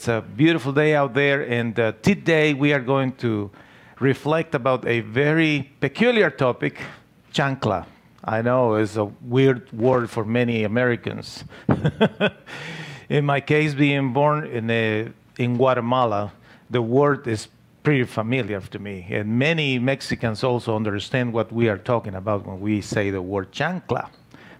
It's a beautiful day out there, and uh, today we are going to reflect about a very peculiar topic, chancla. I know it's a weird word for many Americans. in my case, being born in, a, in Guatemala, the word is pretty familiar to me. And many Mexicans also understand what we are talking about when we say the word chancla.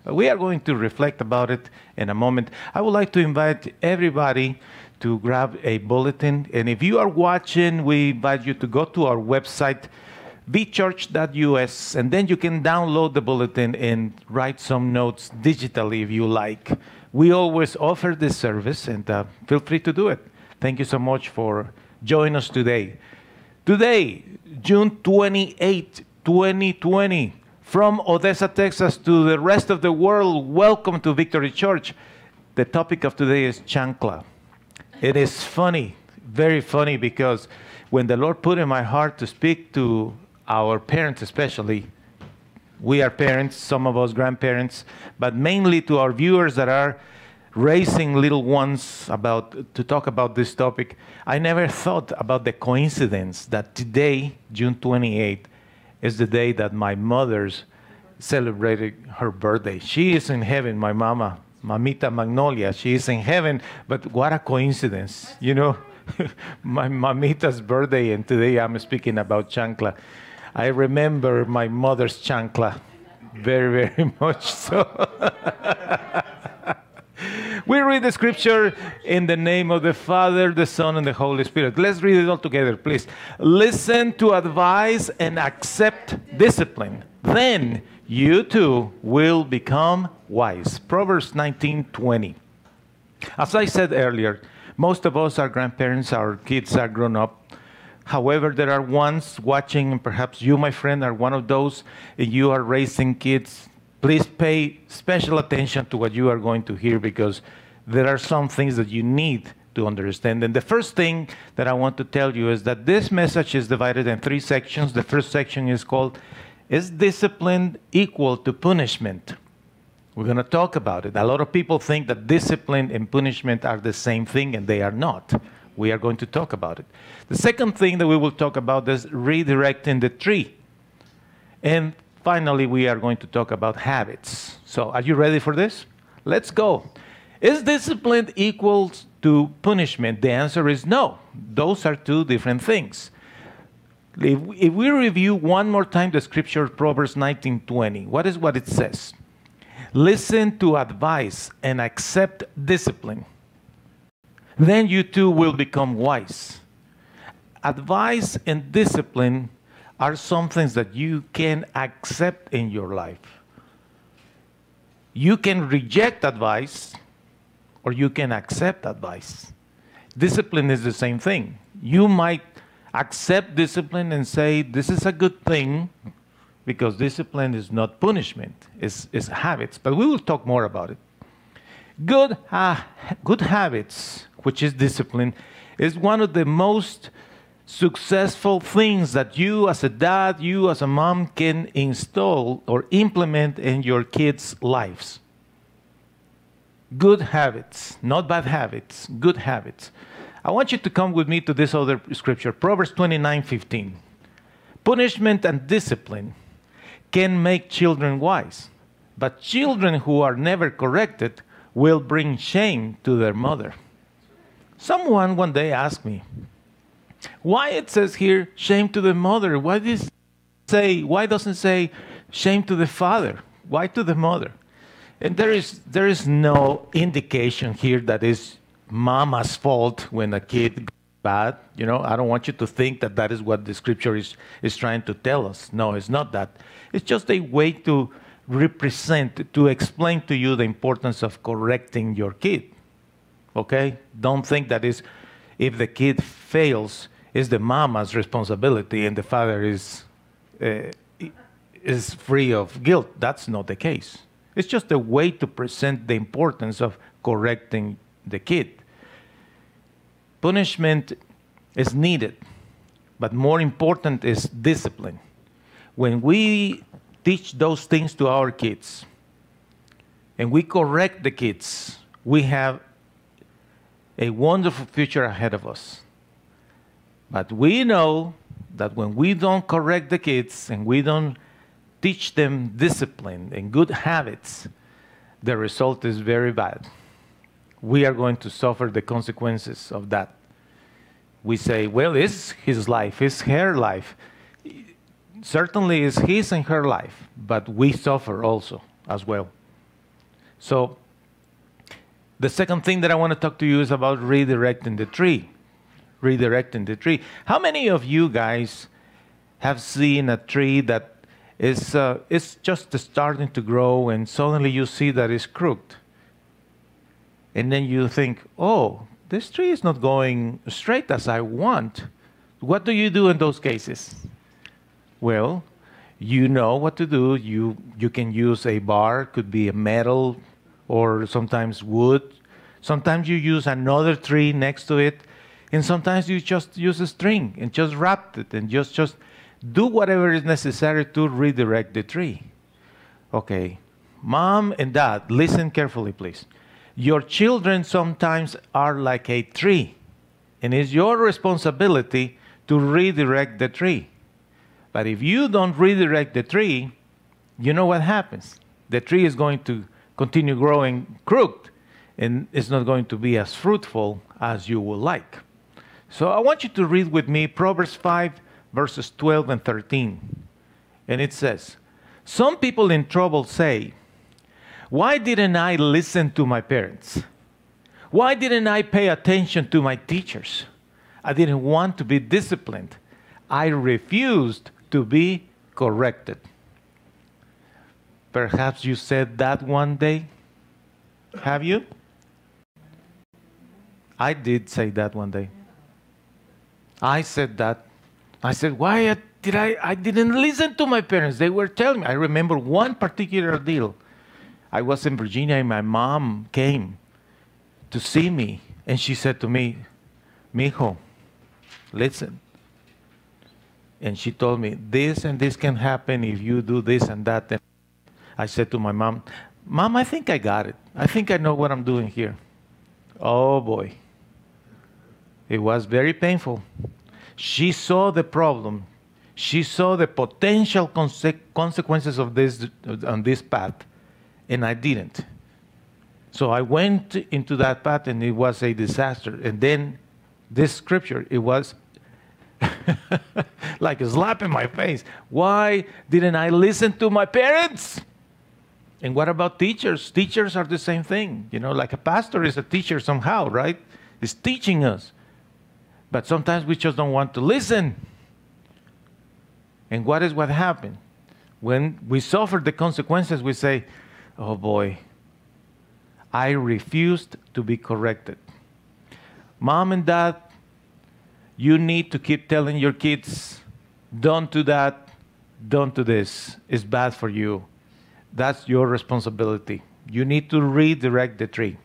We are going to reflect about it in a moment. I would like to invite everybody to grab a bulletin. And if you are watching, we invite you to go to our website, vchurch.us, and then you can download the bulletin and write some notes digitally if you like. We always offer this service, and uh, feel free to do it. Thank you so much for joining us today. Today, June 28, 2020, from Odessa, Texas to the rest of the world, welcome to Victory Church. The topic of today is chancla. It is funny, very funny, because when the Lord put in my heart to speak to our parents, especially, we are parents, some of us grandparents, but mainly to our viewers that are raising little ones about to talk about this topic. I never thought about the coincidence that today, June 28th, is the day that my mother's celebrated her birthday. She is in heaven, my mama. Mamita Magnolia. She is in heaven, but what a coincidence, you know. my mamita's birthday, and today I'm speaking about chancla. I remember my mother's chancla very, very much so. we read the scripture in the name of the Father, the Son, and the Holy Spirit. Let's read it all together, please. Listen to advice and accept discipline. Then you too will become wise. Proverbs 19:20. As I said earlier, most of us are grandparents, our kids are grown up. However, there are ones watching, and perhaps you, my friend, are one of those, you are raising kids. Please pay special attention to what you are going to hear because there are some things that you need to understand. And the first thing that I want to tell you is that this message is divided in three sections. The first section is called is discipline equal to punishment? We're going to talk about it. A lot of people think that discipline and punishment are the same thing, and they are not. We are going to talk about it. The second thing that we will talk about is redirecting the tree. And finally, we are going to talk about habits. So, are you ready for this? Let's go. Is discipline equal to punishment? The answer is no. Those are two different things. If, we review one more time the scripture, Proverbs 19:20, what is what it says? Listen to advice and accept discipline. Then you too will become wise. Advice and discipline are some things that you can accept in your life. You can reject advice or you can accept advice. Discipline is the same thing. You might accept discipline and say, this is a good thing, because discipline is not punishment, it's, it's habits. But we will talk more about it. Good, uh, good habits, which is discipline, is one of the most successful things that you as a dad, you as a mom can install or implement in your kids' lives. Good habits, not bad habits, good habits. I want you to come with me to this other scripture, Proverbs 29 15. Punishment and discipline can make children wise, but children who are never corrected will bring shame to their mother. Someone one day asked me, why it says here shame to the mother? Why does say why doesn't say shame to the father? Why to the mother? And there is there is no indication here that is mama's fault when a kid bad. You know, I don't want you to think that that is what the scripture is, is trying to tell us. No, it's not that. It's just a way to represent, to explain to you the importance of correcting your kid. Okay? Don't think that is if the kid fails, it's the mama's responsibility and the father is uh, is free of guilt. That's not the case. It's just a way to present the importance of correcting the kid. Punishment is needed, but more important is discipline. When we teach those things to our kids and we correct the kids, we have a wonderful future ahead of us. But we know that when we don't correct the kids and we don't teach them discipline and good habits, the result is very bad. We are going to suffer the consequences of that. We say, well, it's his life, it's her life. Certainly, it's his and her life, but we suffer also as well. So, the second thing that I want to talk to you is about redirecting the tree. Redirecting the tree. How many of you guys have seen a tree that is uh, it's just starting to grow and suddenly you see that it's crooked? And then you think oh this tree is not going straight as i want. What do you do in those cases? Well you know what to do. You you can use a bar. Could be a metal or sometimes wood sometimes you use another tree next to it and sometimes you just use a string and just wrap it and just just do whatever is necessary to redirect the tree. Okay, mom and dad, listen carefully, please. Your children sometimes are like a tree, and it's your responsibility to redirect the tree. But if you don't redirect the tree, you know what happens? The tree is going to continue growing crooked, and it's not going to be as fruitful as you would like. So I want you to read with me Proverbs 5 verses 12 and 13. And it says, Some people in trouble say, Why didn't I listen to my parents? Why didn't I pay attention to my teachers? I didn't want to be disciplined. I refused to be corrected. Perhaps you said that one day. Have you? I did say that one day. I said that I said, why did I, I didn't listen to my parents. They were telling me. I remember one particular deal. I was in Virginia and my mom came to see me and she said to me, Mijo, listen. And she told me, this and this can happen if you do this and that. I said to my mom, Mom, I think I got it. I think I know what I'm doing here. Oh boy. It was very painful. She saw the problem. She saw the potential conse- consequences of this on this path, and I didn't. So I went into that path, and it was a disaster. And then this scripture, it was like a slap in my face. Why didn't I listen to my parents? And what about teachers? Teachers are the same thing. You know, like a pastor is a teacher somehow, right? He's teaching us. But sometimes we just don't want to listen. And what is what happened? When we suffer the consequences, we say, oh boy, I refused to be corrected. Mom and dad, you need to keep telling your kids, don't do that, don't do this. It's bad for you. That's your responsibility. You need to redirect the tree.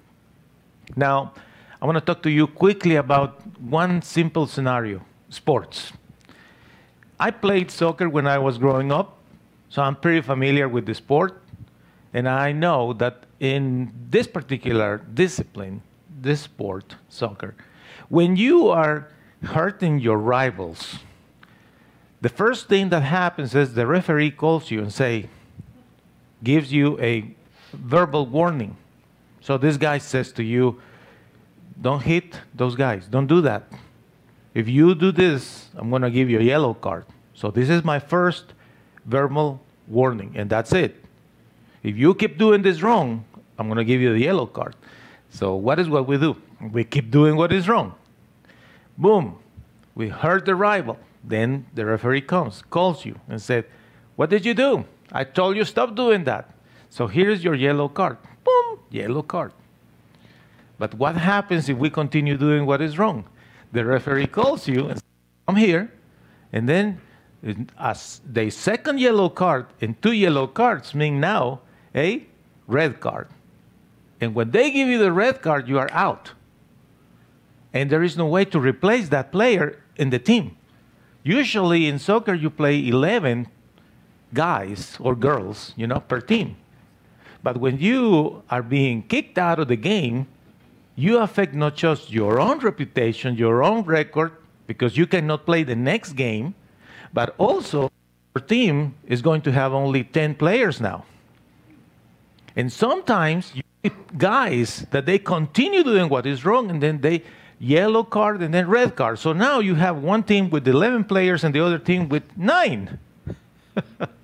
Now, I want to talk to you quickly about one simple scenario sports. I played soccer when I was growing up, so I'm pretty familiar with the sport. And I know that in this particular discipline, this sport, soccer, when you are hurting your rivals, the first thing that happens is the referee calls you and say, gives you a verbal warning. So this guy says to you, don't hit those guys. Don't do that. If you do this, I'm going to give you a yellow card. So this is my first verbal warning, and that's it. If you keep doing this wrong, I'm going to give you the yellow card. So what is what we do? We keep doing what is wrong. Boom. We hurt the rival. Then the referee comes, calls you, and said, What did you do? I told you stop doing that. So here's your yellow card. Boom, yellow card. But what happens if we continue doing what is wrong? The referee calls you and says, I'm here. And then as the second yellow card and two yellow cards mean now a red card. And when they give you the red card, you are out. And there is no way to replace that player in the team. Usually in soccer, you play 11 guys or girls, you know, per team. But when you are being kicked out of the game, you affect not just your own reputation, your own record, because you cannot play the next game, but also your team is going to have only 10 players now. And sometimes you guys that they continue doing what is wrong and then they yellow card and then red card. So now you have one team with 11 players and the other team with nine.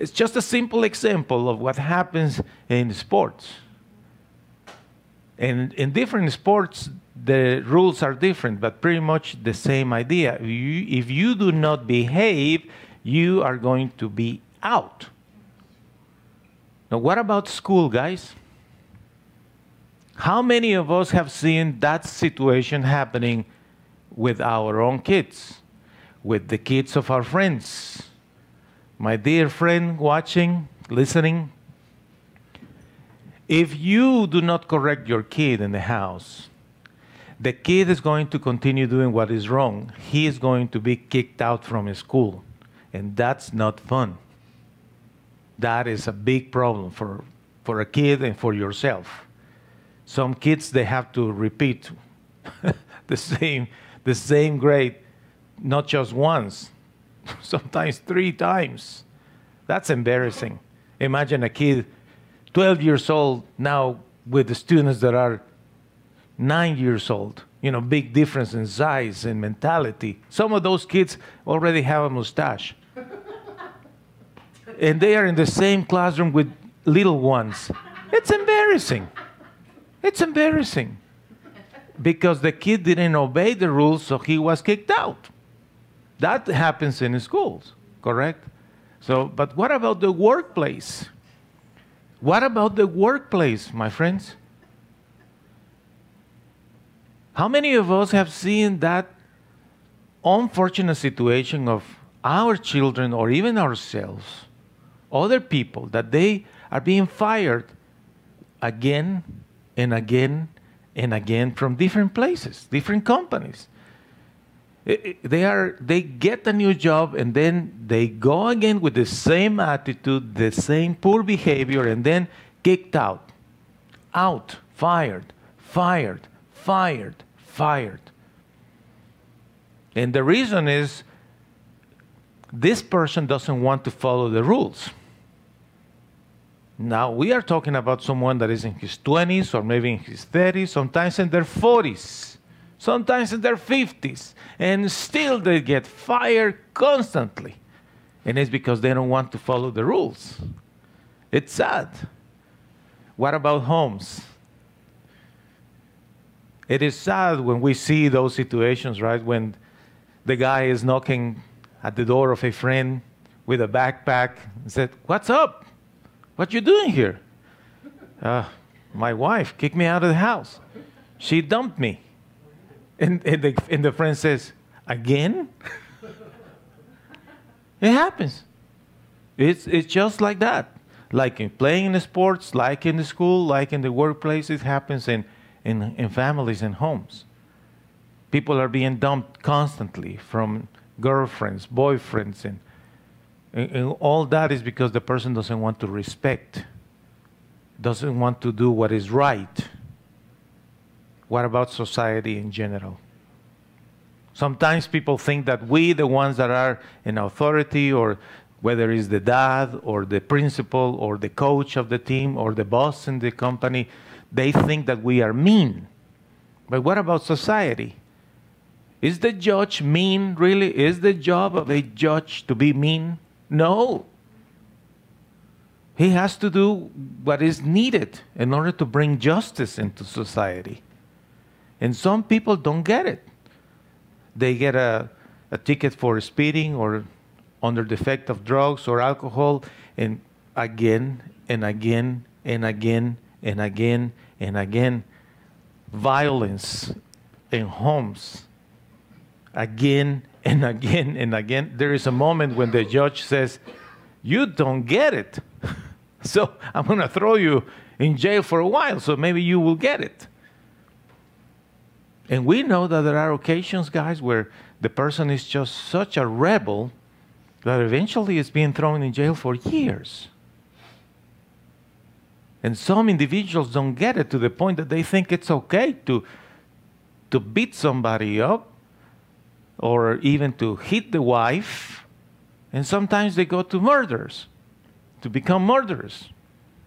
it's just a simple example of what happens in sports. And in different sports, the rules are different, but pretty much the same idea. If you, if you do not behave, you are going to be out. Now, what about school, guys? How many of us have seen that situation happening with our own kids, with the kids of our friends? My dear friend watching, listening, if you do not correct your kid in the house, the kid is going to continue doing what is wrong. He is going to be kicked out from school. And that's not fun. That is a big problem for, for a kid and for yourself. Some kids, they have to repeat the, same, the same grade, not just once, sometimes three times. That's embarrassing. Imagine a kid 12 years old now with the students that are nine years old. You know, big difference in size and mentality. Some of those kids already have a mustache. and they are in the same classroom with little ones. It's embarrassing. It's embarrassing. Because the kid didn't obey the rules, so he was kicked out. That happens in schools, correct? So, but what about the workplace? What about the workplace, my friends? How many of us have seen that unfortunate situation of our children or even ourselves, other people, that they are being fired again and again and again from different places, different companies? They are they get a new job and then they go again with the same attitude the same poor behavior and then kicked out. Out. Fired. Fired. Fired. Fired. And the reason is this person doesn't want to follow the rules. Now we are talking about someone that is in his 20s or maybe in his 30s sometimes in their 40s sometimes in their 50s, and still they get fired constantly. And it's because they don't want to follow the rules. It's sad. What about homes? It is sad when we see those situations, right? When the guy is knocking at the door of a friend with a backpack and said, What's up? What you doing here? Uh, my wife kicked me out of the house. She dumped me. And, and, the, and the friend says, Again? it happens. It's, it's just like that. Like in playing in the sports, like in the school, like in the workplace, it happens in, in, in families and homes. People are being dumped constantly from girlfriends, boyfriends, and, and, and all that is because the person doesn't want to respect, doesn't want to do what is right what about society in general? Sometimes people think that we, the ones that are in authority, or whether it's the dad or the principal or the coach of the team or the boss in the company, they think that we are mean. But what about society? Is the judge mean, really? Is the job of a judge to be mean? No. He has to do what is needed in order to bring justice into society. And some people don't get it. They get a, a ticket for speeding or under the effect of drugs or alcohol, and again and again and again and again and again, violence in homes, again and again and again. There is a moment when the judge says, You don't get it. so I'm going to throw you in jail for a while, so maybe you will get it. And we know that there are occasions, guys, where the person is just such a rebel that eventually is being thrown in jail for years. And some individuals don't get it to the point that they think it's okay to, to beat somebody up or even to hit the wife. And sometimes they go to murders, to become murderers.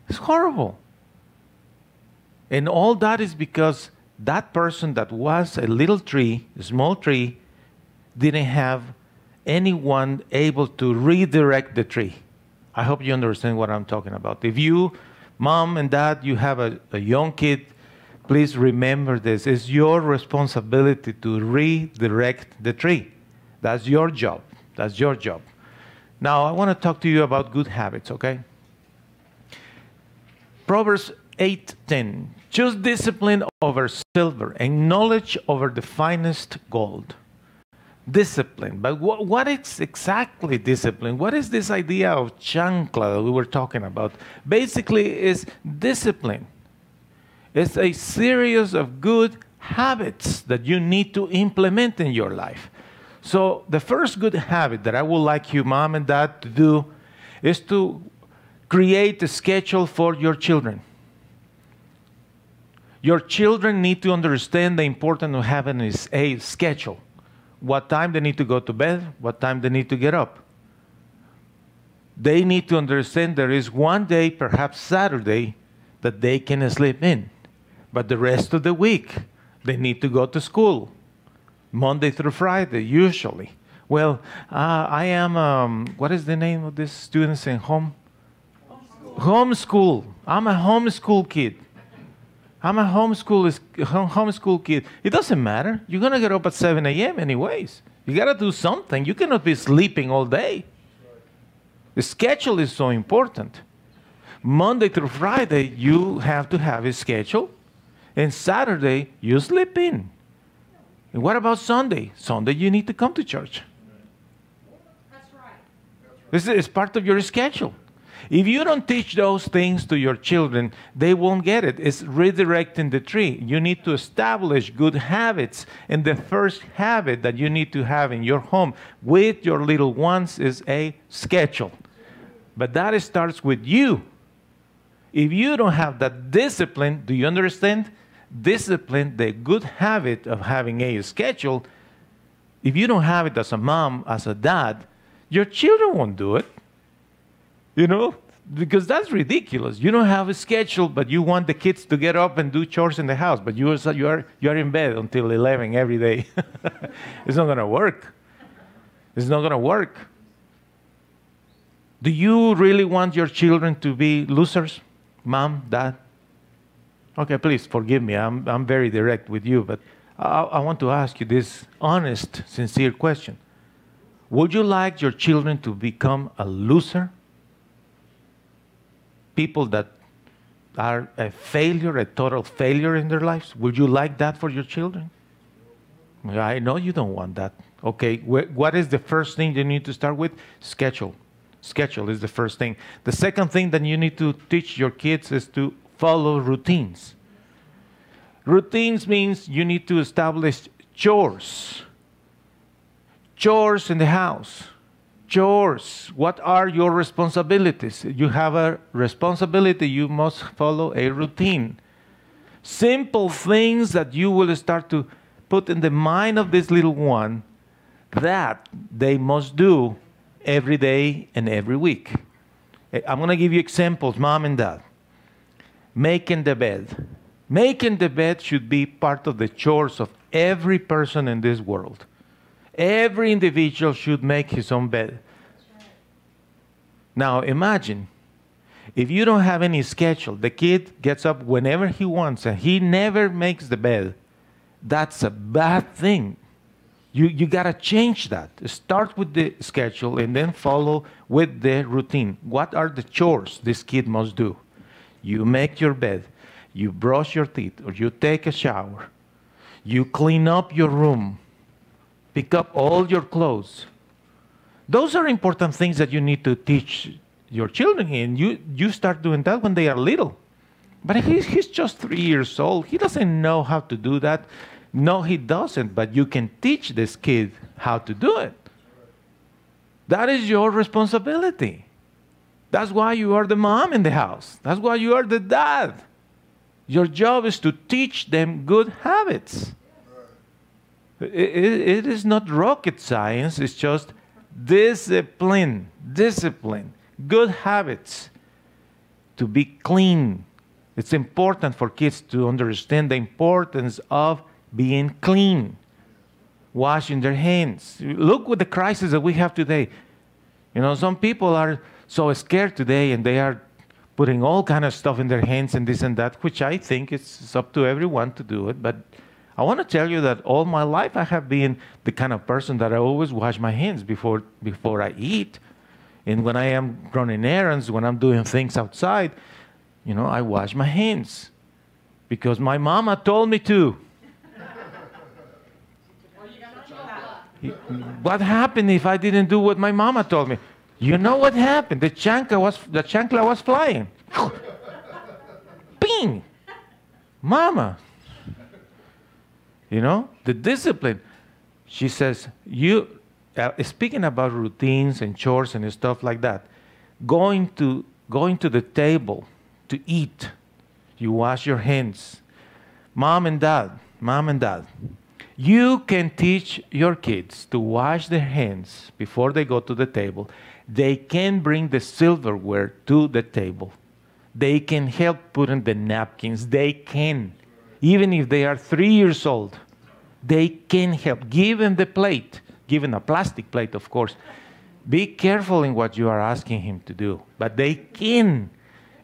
It's horrible. And all that is because that person that was a little tree, a small tree, didn't have anyone able to redirect the tree. I hope you understand what I'm talking about. If you Mom and dad, you have a, a young kid, please remember this. It's your responsibility to redirect the tree. That's your job. That's your job. Now, I want to talk to you about good habits, okay? Proverbs 8:10. Choose discipline over silver and knowledge over the finest gold discipline. But what, what is exactly discipline? What is this idea of chancla that we were talking about? Basically, is discipline. It's a series of good habits that you need to implement in your life. So, the first good habit that I would like you, mom and dad, to do is to create a schedule for your children. Your children need to understand the importance of having a schedule what time they need to go to bed, what time they need to get up. They need to understand there is one day, perhaps Saturday, that they can sleep in. But the rest of the week, they need to go to school, Monday through Friday, usually. Well, uh, I am, um, what is the name of this students in home? Homeschool. homeschool. I'm a homeschool kid. I'm a homeschool, homeschool kid. It doesn't matter. You're going to get up at 7 a.m. anyways. You got to do something. You cannot be sleeping all day. The schedule is so important. Monday through Friday, you have to have a schedule. And Saturday, you sleep in. And what about Sunday? Sunday, you need to come to church. That's right. This is part of your schedule. If you don't teach those things to your children, they won't get it. It's redirecting the tree. You need to establish good habits. And the first habit that you need to have in your home with your little ones is a schedule. But that starts with you. If you don't have that discipline, do you understand? Discipline, the good habit of having a schedule, if you don't have it as a mom, as a dad, your children won't do it. You know, because that's ridiculous. You don't have a schedule, but you want the kids to get up and do chores in the house, but you are, you are, you are in bed until 11 every day. it's not going to work. It's not going to work. Do you really want your children to be losers? Mom, dad? Okay, please forgive me. I'm, I'm very direct with you, but I, I want to ask you this honest, sincere question. Would you like your children to become a loser? People that are a failure, a total failure in their lives? Would you like that for your children? I know you don't want that. Okay, what is the first thing you need to start with? Schedule. Schedule is the first thing. The second thing that you need to teach your kids is to follow routines. Routines means you need to establish chores. Chores in the house chores. What are your responsibilities? You have a responsibility, you must follow a routine. Simple things that you will start to put in the mind of this little one that they must do every day and every week. Eh, I'm going to give you examples, mom and dad. Making the bed. Making the bed should be part of the chores of every person in this world. Every individual should make his own bed. Now imagine if you don't have any schedule, the kid gets up whenever he wants and he never makes the bed. That's a bad thing. You, you got to change that. Start with the schedule and then follow with the routine. What are the chores this kid must do? You make your bed, you brush your teeth, or you take a shower, you clean up your room, pick up all your clothes. Those are important things that you need to teach your children, and you, you start doing that when they are little. But he's, he's just three years old. He doesn't know how to do that. No, he doesn't, but you can teach this kid how to do it. That is your responsibility. That's why you are the mom in the house. That's why you are the dad. Your job is to teach them good habits. It, it, it is not rocket science, it's just discipline. Discipline. Good habits. To be clean. It's important for kids to understand the importance of being clean, washing their hands. Look what the crisis that we have today. You know, some people are so scared today and they are putting all kind of stuff in their hands and this and that, which I think it's up to everyone to do it. But I want to tell you that all my life I have been the kind of person that I always wash my hands before before I eat. And when I am running errands, when I'm doing things outside, you know, I wash my hands because my mama told me to. what happened if I didn't do what my mama told me? You know what happened? The chancla was the chancla was flying. Bing! Mama. You know, the discipline. She says, you uh, speaking about routines and chores and stuff like that, going to going to the table to eat, you wash your hands. Mom and dad, mom and dad, you can teach your kids to wash their hands before they go to the table. They can bring the silverware to the table. They can help put in the napkins. They can, even if they are three years old, they can help. Give the plate, given a plastic plate, of course. Be careful in what you are asking him to do, but they can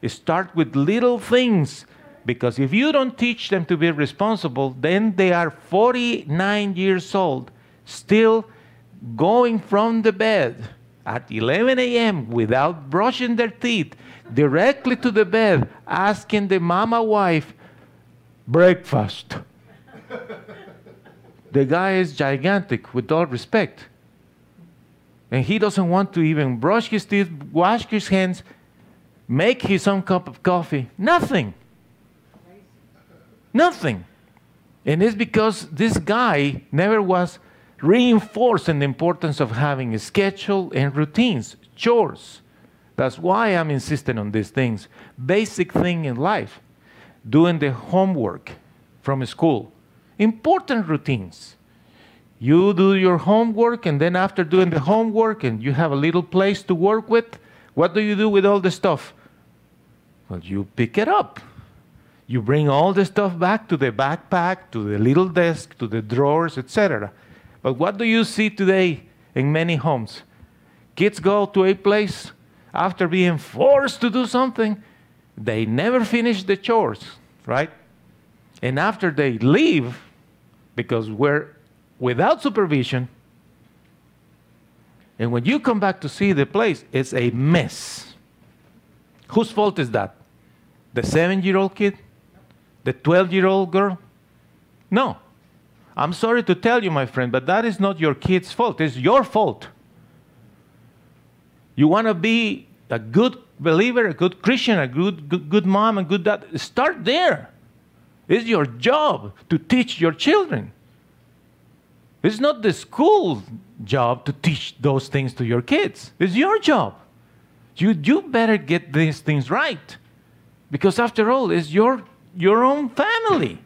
start with little things because if you don't teach them to be responsible, then they are 49 years old, still going from the bed at 11 a.m. without brushing their teeth directly to the bed, asking the mama wife, breakfast. the guy is gigantic, with all respect. And he doesn't want to even brush his teeth, wash his hands, make his own cup of coffee. Nothing. Nothing. And it's because this guy never was reinforcing the importance of having a schedule and routines, chores. That's why I'm insisting on these things. Basic thing in life. Doing the homework from school. Important routines. You do your homework, and then after doing the homework, and you have a little place to work with, what do you do with all the stuff? Well, you pick it up you bring all the stuff back to the backpack, to the little desk, to the drawers, etc. But what do you see today in many homes? Kids go to a place after being forced to do something, they never finish the chores, right? And after they leave, because we're without supervision, and when you come back to see the place, it's a mess. Whose fault is that? The seven year old kid? the 12 year old girl? No. I'm sorry to tell you, my friend, but that is not your kid's fault. It's your fault. You want to be a good believer, a good Christian, a good, good, good mom, and good dad? Start there. It's your job to teach your children. It's not the school's job to teach those things to your kids. It's your job. You, you better get these things right. Because after all, it's your your own family.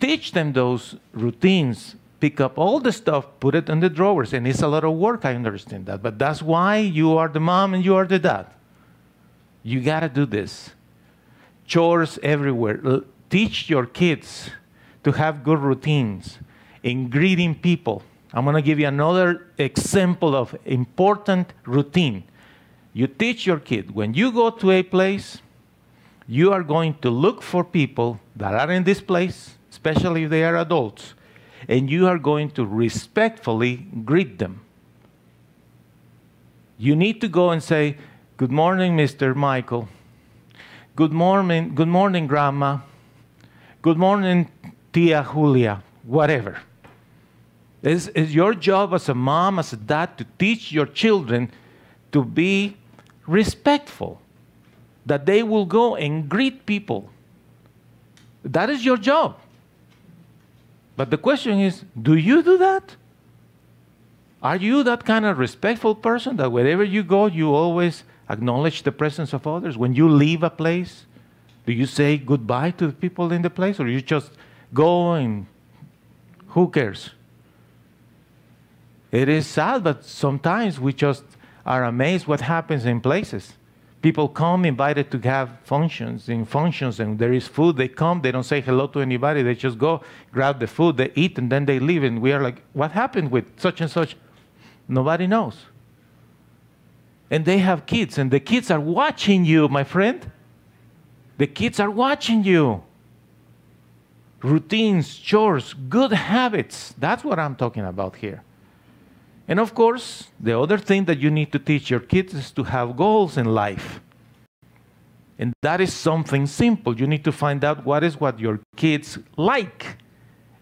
Teach them those routines. Pick up all the stuff, put it in the drawers. And it's a lot of work, I understand that. But that's why you are the mom and you are the dad. You got to do this. Chores everywhere. Teach your kids to have good routines in greeting people. I'm going to give you another example of important routine. You teach your kid when you go to a place, you are going to look for people that are in this place, especially if they are adults, and you are going to respectfully greet them. You need to go and say, Good morning, Mr. Michael. Good morning, good morning, Grandma. Good morning, Tia Julia, whatever. It's, it's your job as a mom, as a dad, to teach your children to be respectful that they will go and greet people. That is your job. But the question is do you do that? Are you that kind of respectful person that wherever you go, you always acknowledge the presence of others? When you leave a place, do you say goodbye to the people in the place or you just go and who cares? It is sad, but sometimes we just are amazed what happens in places. People come invited to have functions. In functions, and there is food, they come, they don't say hello to anybody, they just go, grab the food, they eat, and then they leave. And we are like, what happened with such and such? Nobody knows. And they have kids, and the kids are watching you, my friend. The kids are watching you. Routines, chores, good habits. That's what I'm talking about here. And of course, the other thing that you need to teach your kids is to have goals in life. And that is something simple. You need to find out what is what your kids like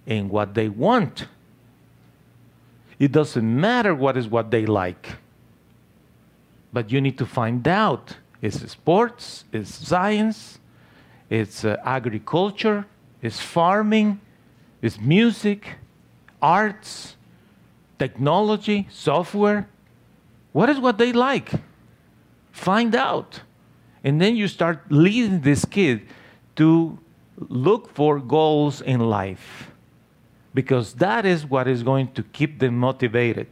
and what they want. It doesn't matter what is what they like. But you need to find out is it sports, is science, it's uh, agriculture, it's farming, it's music, arts, technology, software. What is what they like? Find out. And then you start leading this kid to look for goals in life because that is what is going to keep them motivated.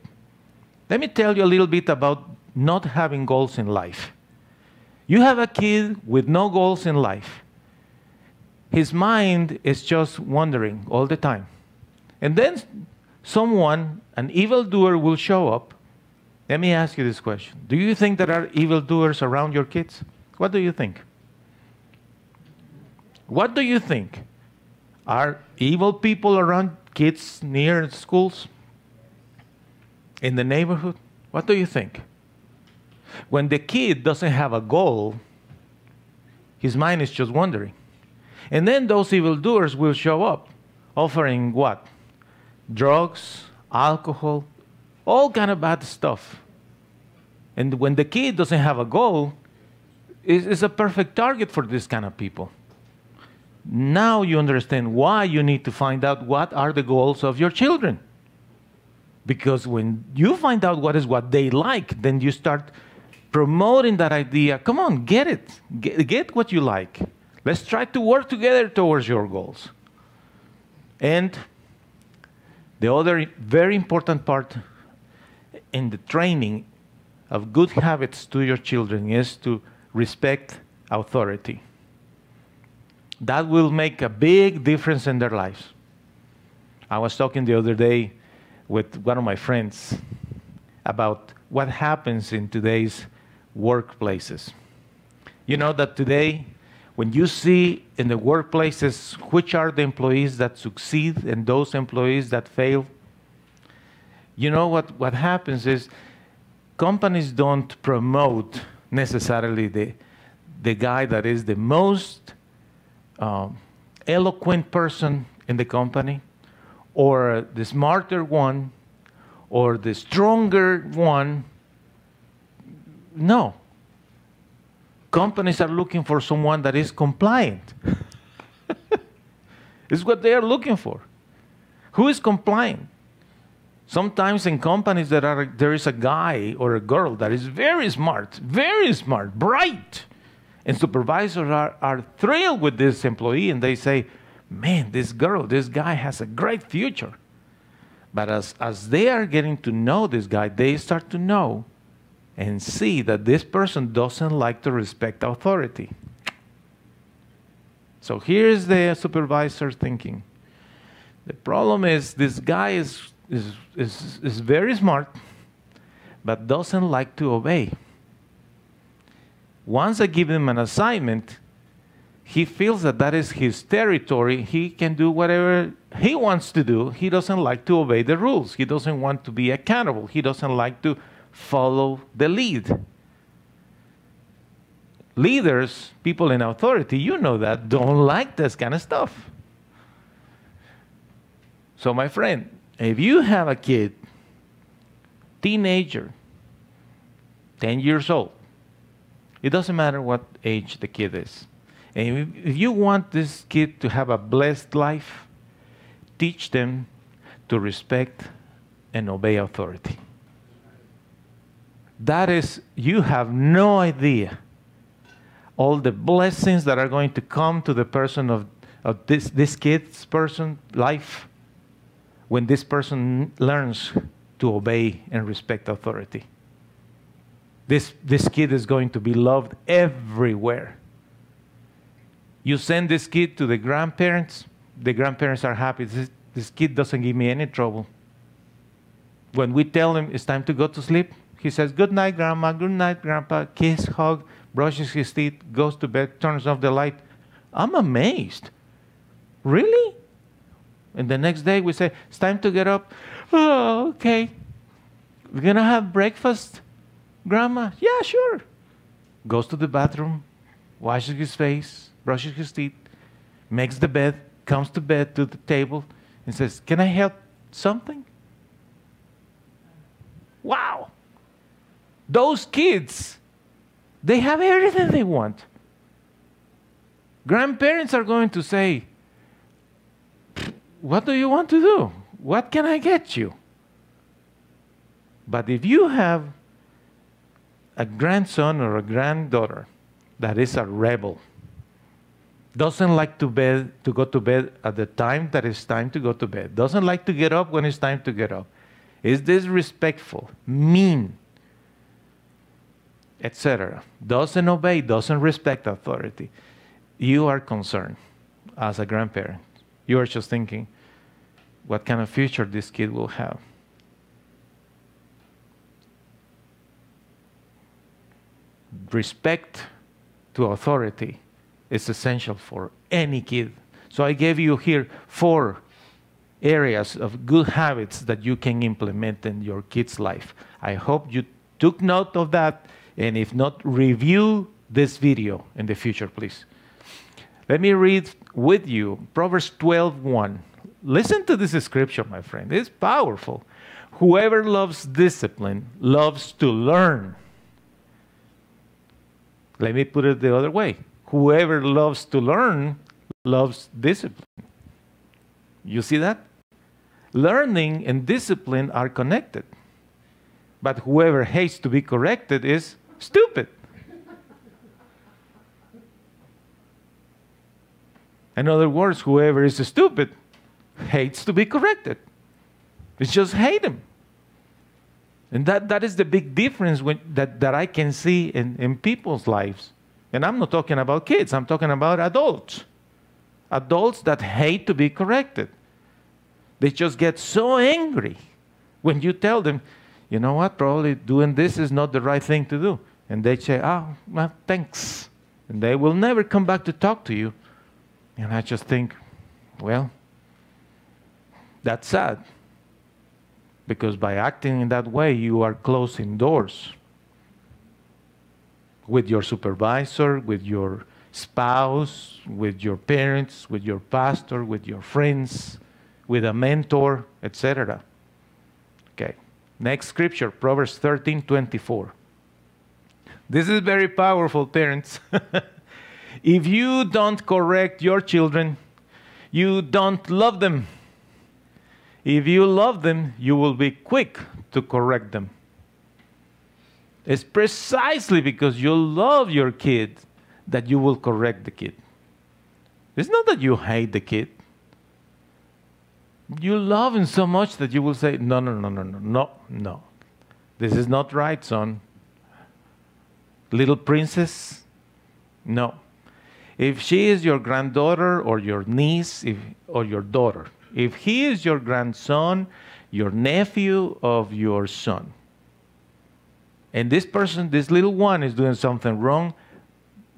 Let me tell you a little bit about not having goals in life. You have a kid with no goals in life. His mind is just wandering all the time. And then someone, an evildoer, will show up. Let me ask you this question Do you think there are evildoers around your kids? What do you think? What do you think? Are evil people around kids near schools? In the neighborhood? What do you think? When the kid doesn't have a goal, his mind is just wandering. And then those evildoers will show up, offering what? Drugs, alcohol, all kind of bad stuff. And when the kid doesn't have a goal, it's a perfect target for this kind of people. Now you understand why you need to find out what are the goals of your children. Because when you find out what is what they like, then you start promoting that idea. Come on, get it. Get, get what you like. Let's try to work together towards your goals. And the other very important part in the training of good habits to your children is to respect authority. That will make a big difference in their lives. I was talking the other day with one of my friends about what happens in today's workplaces. You know that today, when you see in the workplaces which are the employees that succeed and those employees that fail, you know what, what happens is companies don't promote necessarily the, the guy that is the most um, eloquent person in the company, or the smarter one, or the stronger one. No. Companies are looking for someone that is compliant. it's what they are looking for. Who is compliant? Sometimes in companies there, are, there is a guy or a girl that is very smart, very smart, bright. And supervisors are, are thrilled with this employee and they say, man, this girl, this guy has a great future. But as, as they are getting to know this guy, they start to know and see that this person doesn't like to respect authority. So here's the supervisor thinking. The problem is this guy is is, is, is very smart, but doesn't like to obey. Once I give him an assignment, he feels that that is his territory. He can do whatever he wants to do. He doesn't like to obey the rules. He doesn't want to be accountable. He doesn't like to follow the lead. Leaders, people in authority, you know that, don't like this kind of stuff. So, my friend, if you have a kid, teenager, 10 years old, it doesn't matter what age the kid is. And if you want this kid to have a blessed life, teach them to respect and obey authority. That is, you have no idea all the blessings that are going to come to the person of, of this, this kid's person life when this person learns to obey and respect authority. This, this kid is going to be loved everywhere. You send this kid to the grandparents, the grandparents are happy. This, this kid doesn't give me any trouble. When we tell him it's time to go to sleep, he says, Good night, grandma, good night, grandpa, kiss, hug, brushes his teeth, goes to bed, turns off the light. I'm amazed. Really? And the next day we say, It's time to get up. Oh, okay. We're going to have breakfast, grandma? Yeah, sure. Goes to the bathroom, washes his face, brushes his teeth, makes the bed, comes to bed to the table, and says, Can I help something? Wow. Those kids, they have everything they want. Grandparents are going to say, What do you want to do? What can I get you? But if you have a grandson or a granddaughter that is a rebel, doesn't like to bed to go to bed at the time that it's time to go to bed, doesn't like to get up when it's time to get up, is disrespectful, mean, etc., doesn't obey, doesn't respect authority, you are concerned as a grandparent. You are just thinking, what kind of future this kid will have. Respect to authority is essential for any kid. So I gave you here four areas of good habits that you can implement in your kid's life. I hope you took note of that, and if not, review this video in the future, please. Let me read with you Proverbs 12:1. Listen to this scripture, my friend. It's powerful. Whoever loves discipline loves to learn. Let me put it the other way. Whoever loves to learn loves discipline. You see that? Learning and discipline are connected. But whoever hates to be corrected is stupid. In other words, whoever is stupid hates to be corrected. It's just hate him. And that, that is the big difference when, that, that I can see in, in people's lives. And I'm not talking about kids, I'm talking about adults. Adults that hate to be corrected. They just get so angry when you tell them, you know what, probably doing this is not the right thing to do. And they say, oh, well, thanks. And they will never come back to talk to you. And I just think, well, that's sad. Because by acting in that way, you are closing doors with your supervisor, with your spouse, with your parents, with your pastor, with your friends, with a mentor, etc. Okay. Next scripture, Proverbs 13 24. This is very powerful, parents. if you don't correct your children, you don't love them. If you love them, you will be quick to correct them. It's precisely because you love your kid that you will correct the kid. It's not that you hate the kid. You love him so much that you will say, No, no, no, no, no, no, no. This is not right, son. Little princess, no. If she is your granddaughter or your niece if, or your daughter, if he is your grandson, your nephew of your son, and this person, this little one, is doing something wrong,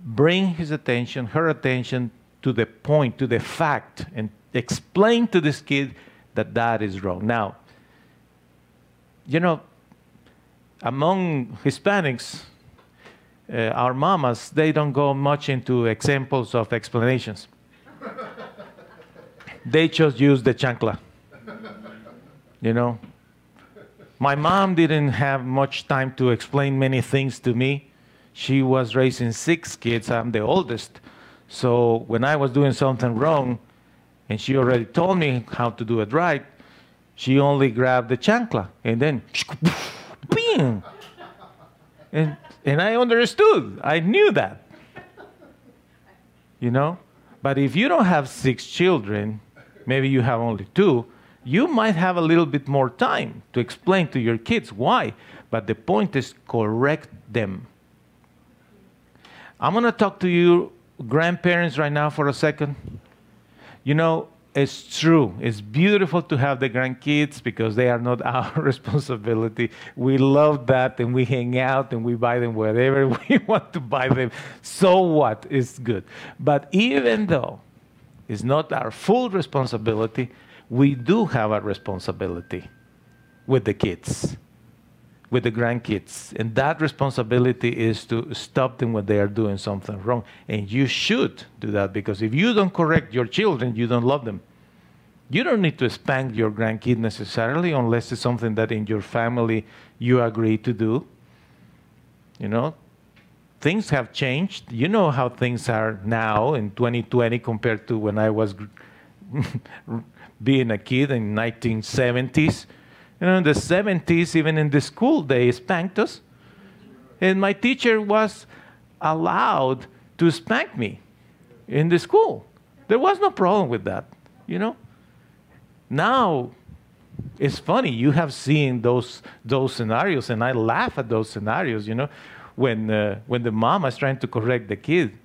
bring his attention, her attention to the point, to the fact, and explain to this kid that that is wrong. Now, you know, among Hispanics, Uh, our mamas, they don't go much into examples of explanations they just use the chancla. You know? My mom didn't have much time to explain many things to me. She was raising six kids, I'm the oldest. So when I was doing something wrong, and she already told me how to do it right, she only grabbed the chancla and then, bing! And, and I understood. I knew that. You know? But if you don't have six children, maybe you have only two, you might have a little bit more time to explain to your kids why. But the point is correct them. I'm going to talk to you grandparents right now for a second. You know, it's true. It's beautiful to have the grandkids because they are not our responsibility. We love that and we hang out and we buy them whatever we want to buy them. So what? It's good. But even though it's not our full responsibility, we do have a responsibility with the kids, with the grandkids. And that responsibility is to stop them when they are doing something wrong. And you should do that because if you don't correct your children, you don't love them. You don't need to spank your grandkid necessarily unless it's something that in your family you agree to do. You know, things have changed. You know how things are now in 2020 compared to when I was being a kid in 1970s. You know, in the 70s, even in the school, they spanked us. And my teacher was allowed to spank me in the school. There was no problem with that, you know. Now, it's funny. You have seen those those scenarios, and I laugh at those scenarios. You know, when uh, when the mom is trying to correct the kid,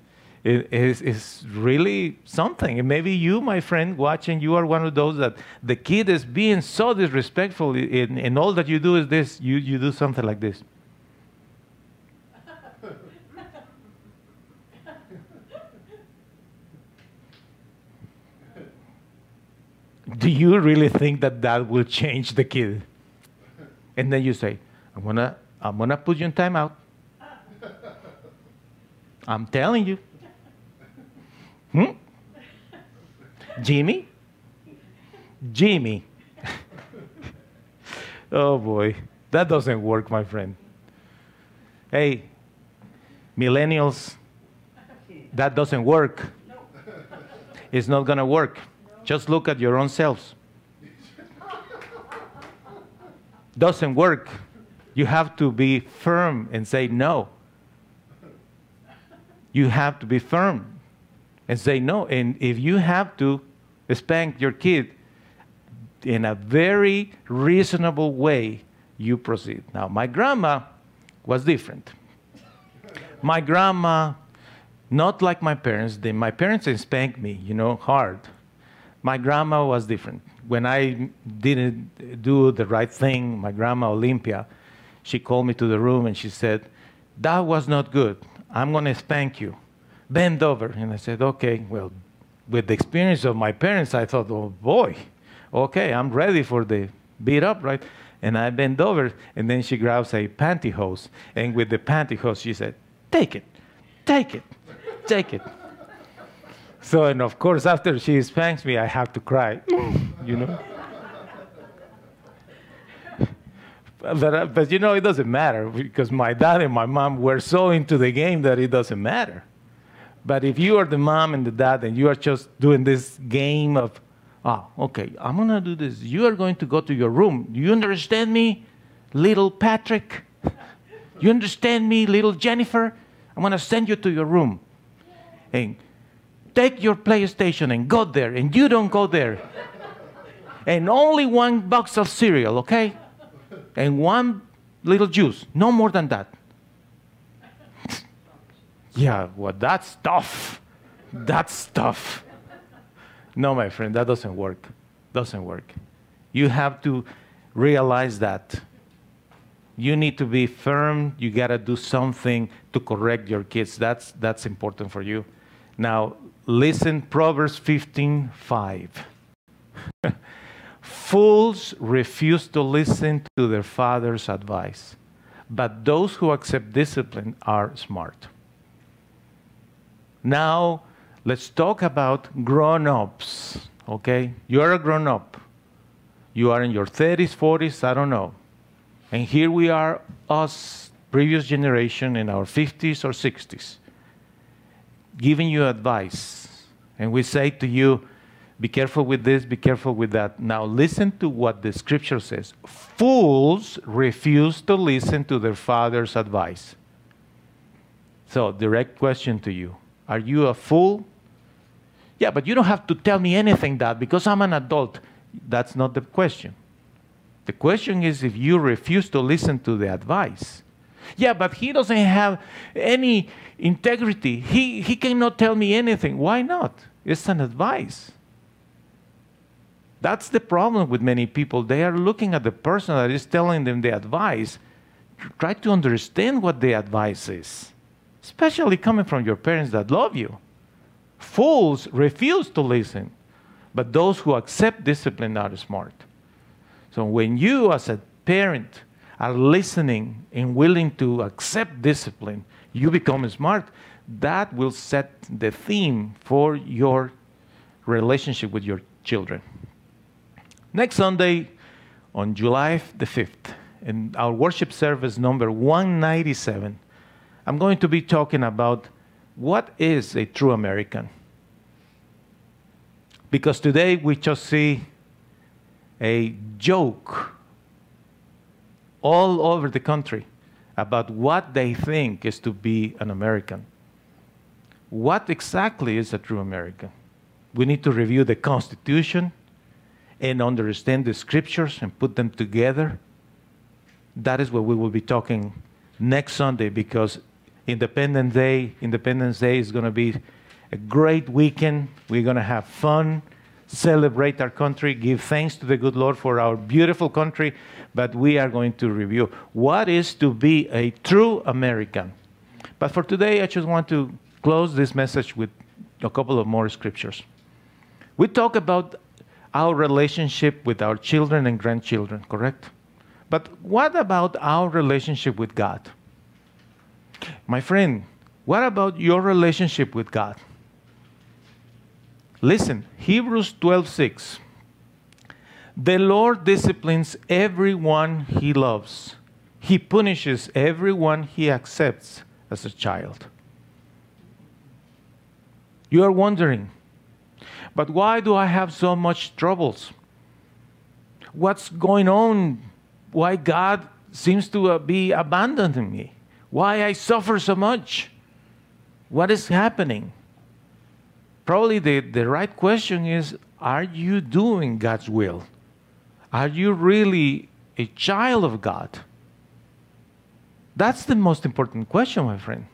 it is is really something. And maybe you, my friend, watching, you are one of those that the kid is being so disrespectful, and, and all that you do is this. You you do something like this. do you really think that that will change the kid? And then you say, I'm gonna, I'm gonna put you in timeout. I'm telling you. Hmm? Jimmy? Jimmy. oh boy, that doesn't work, my friend. Hey, millennials, that doesn't work. It's not gonna work. Just look at your own selves. Doesn't work. You have to be firm and say no. You have to be firm and say no. And if you have to spank your kid in a very reasonable way, you proceed. Now, my grandma was different. My grandma, not like my parents, they, my parents spanked me, you know, hard. My grandma was different. When I didn't do the right thing, my grandma Olympia, she called me to the room and she said, That was not good. I'm going to spank you. Bend over. And I said, Okay, well, with the experience of my parents, I thought, Oh boy, okay, I'm ready for the beat up, right? And I bend over, and then she grabs a pantyhose. And with the pantyhose, she said, Take it, take it, take it. So, and of course, after she spanks me, I have to cry, you know. but, uh, but you know, it doesn't matter because my dad and my mom were so into the game that it doesn't matter. But if you are the mom and the dad and you are just doing this game of, oh, okay, I'm going to do this. You are going to go to your room. Do you understand me, little Patrick? You understand me, little Jennifer? I'm going to send you to your room. And take your PlayStation and go there, and you don't go there. and only one box of cereal, okay? And one little juice, no more than that. Yeah, well, that's tough. That's tough. No, my friend, that doesn't work. Doesn't work. You have to realize that. You need to be firm. You got to do something to correct your kids. That's, that's important for you. Now, listen Proverbs 15 5. Fools refuse to listen to their father's advice, but those who accept discipline are smart. Now, let's talk about grown ups. Okay? You are a grown up. You are in your 30s, 40s, I don't know. And here we are, us, previous generation, in our 50s or 60s giving you advice, and we say to you, Be careful with this, be careful with that. Now, listen to what the scripture says. Fools refuse to listen to their father's advice. So, direct question to you Are you a fool? Yeah, but you don't have to tell me anything, Dad, because I'm an adult. That's not the question. The question is if you refuse to listen to the advice. Yeah, but he doesn't have any integrity. He, he cannot tell me anything. Why not? It's an advice. That's the problem with many people. They are looking at the person that is telling them the advice. Try to understand what the advice is, especially coming from your parents that love you. Fools refuse to listen, but those who accept discipline are smart. So when you, as a parent, are listening and willing to accept discipline, you become smart. That will set the theme for your relationship with your children. Next Sunday, on July the 5th, in our worship service number 197, I'm going to be talking about what is a true American. Because today we just see a joke all over the country about what they think is to be an American. What exactly is a true American? We need to review the Constitution and understand the scriptures and put them together. That is what we will be talking next Sunday because Independence Day, Independence Day is going to be a great weekend. We're going to have fun, celebrate our country, give thanks to the good Lord for our beautiful country, but we are going to review what is to be a true American. But for today, I just want to close this message with a couple of more scriptures. We talk about our relationship with our children and grandchildren, correct? But what about our relationship with God? My friend, what about your relationship with God? Listen, Hebrews 12:6. The Lord disciplines everyone he loves. He punishes everyone he accepts as a child. You are wondering, but why do I have so much troubles? What's going on? Why God seems to uh, be abandoning me? Why I suffer so much? What is happening? Probably the, the right question is Are you doing God's will? Are you really a child of God? That's the most important question, my friend.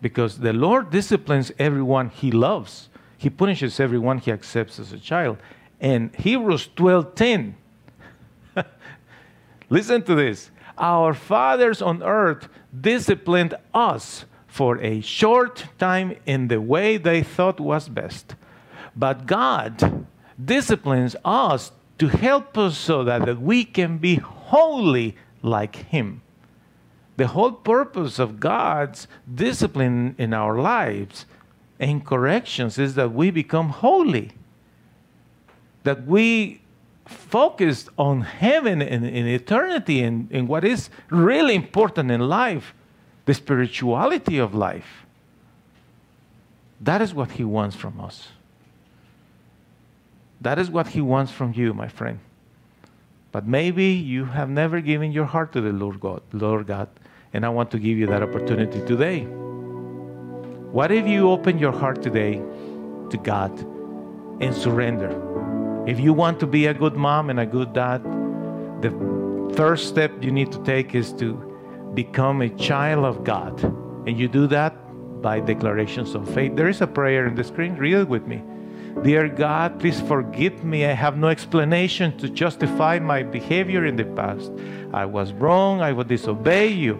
Because the Lord disciplines everyone He loves. He punishes everyone he accepts as a child. And Hebrews 12:10. Listen to this. Our fathers on earth disciplined us for a short time in the way they thought was best. But God disciplines us to help us so that, we can be holy like Him. The whole purpose of God's discipline in our lives and corrections is that we become holy. That we focus on heaven and, and eternity and, and what is really important in life the spirituality of life. That is what He wants from us. That is what He wants from you, my friend. But maybe you have never given your heart to the Lord God, Lord God, and I want to give you that opportunity today. What if you open your heart today to God and surrender? If you want to be a good mom and a good dad, the first step you need to take is to become a child of God. And you do that by declarations of faith. There is a prayer in the screen. Read it with me. Dear God, please forgive me. I have no explanation to justify my behavior in the past. I was wrong. I would disobey you.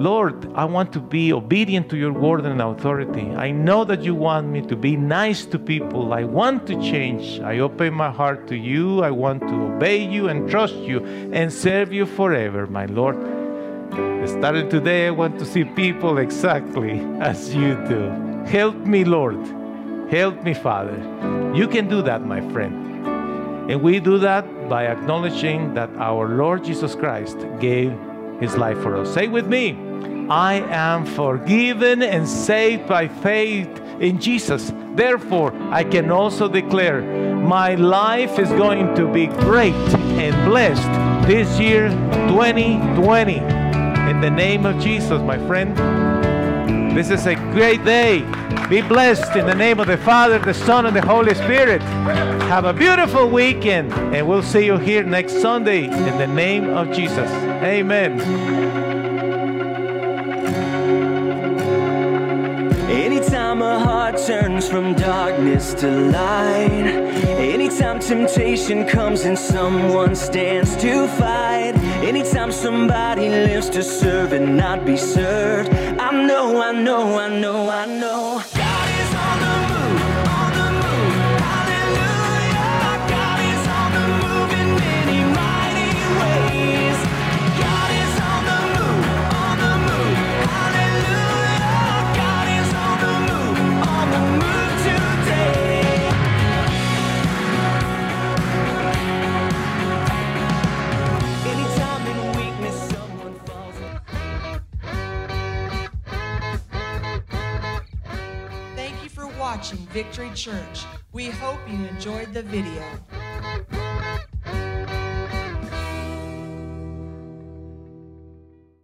Lord, I want to be obedient to your word and authority. I know that you want me to be nice to people. I want to change. I open my heart to you. I want to obey you and trust you and serve you forever, my Lord. Starting today, I want to see people exactly as you do. Help me, Lord. Help me, Father. You can do that, my friend. And we do that by acknowledging that our Lord Jesus Christ gave his life for us. Say with me, I am forgiven and saved by faith in Jesus. Therefore, I can also declare my life is going to be great and blessed this year 2020. In the name of Jesus, my friend. This is a great day. Be blessed in the name of the Father, the Son, and the Holy Spirit. Have a beautiful weekend, and we'll see you here next Sunday in the name of Jesus. Amen. A heart turns from darkness to light, anytime temptation comes and someone stands to fight, anytime somebody lives to serve and not be served, I know, I know, I know, I know. Victory Church. We hope you enjoyed the video.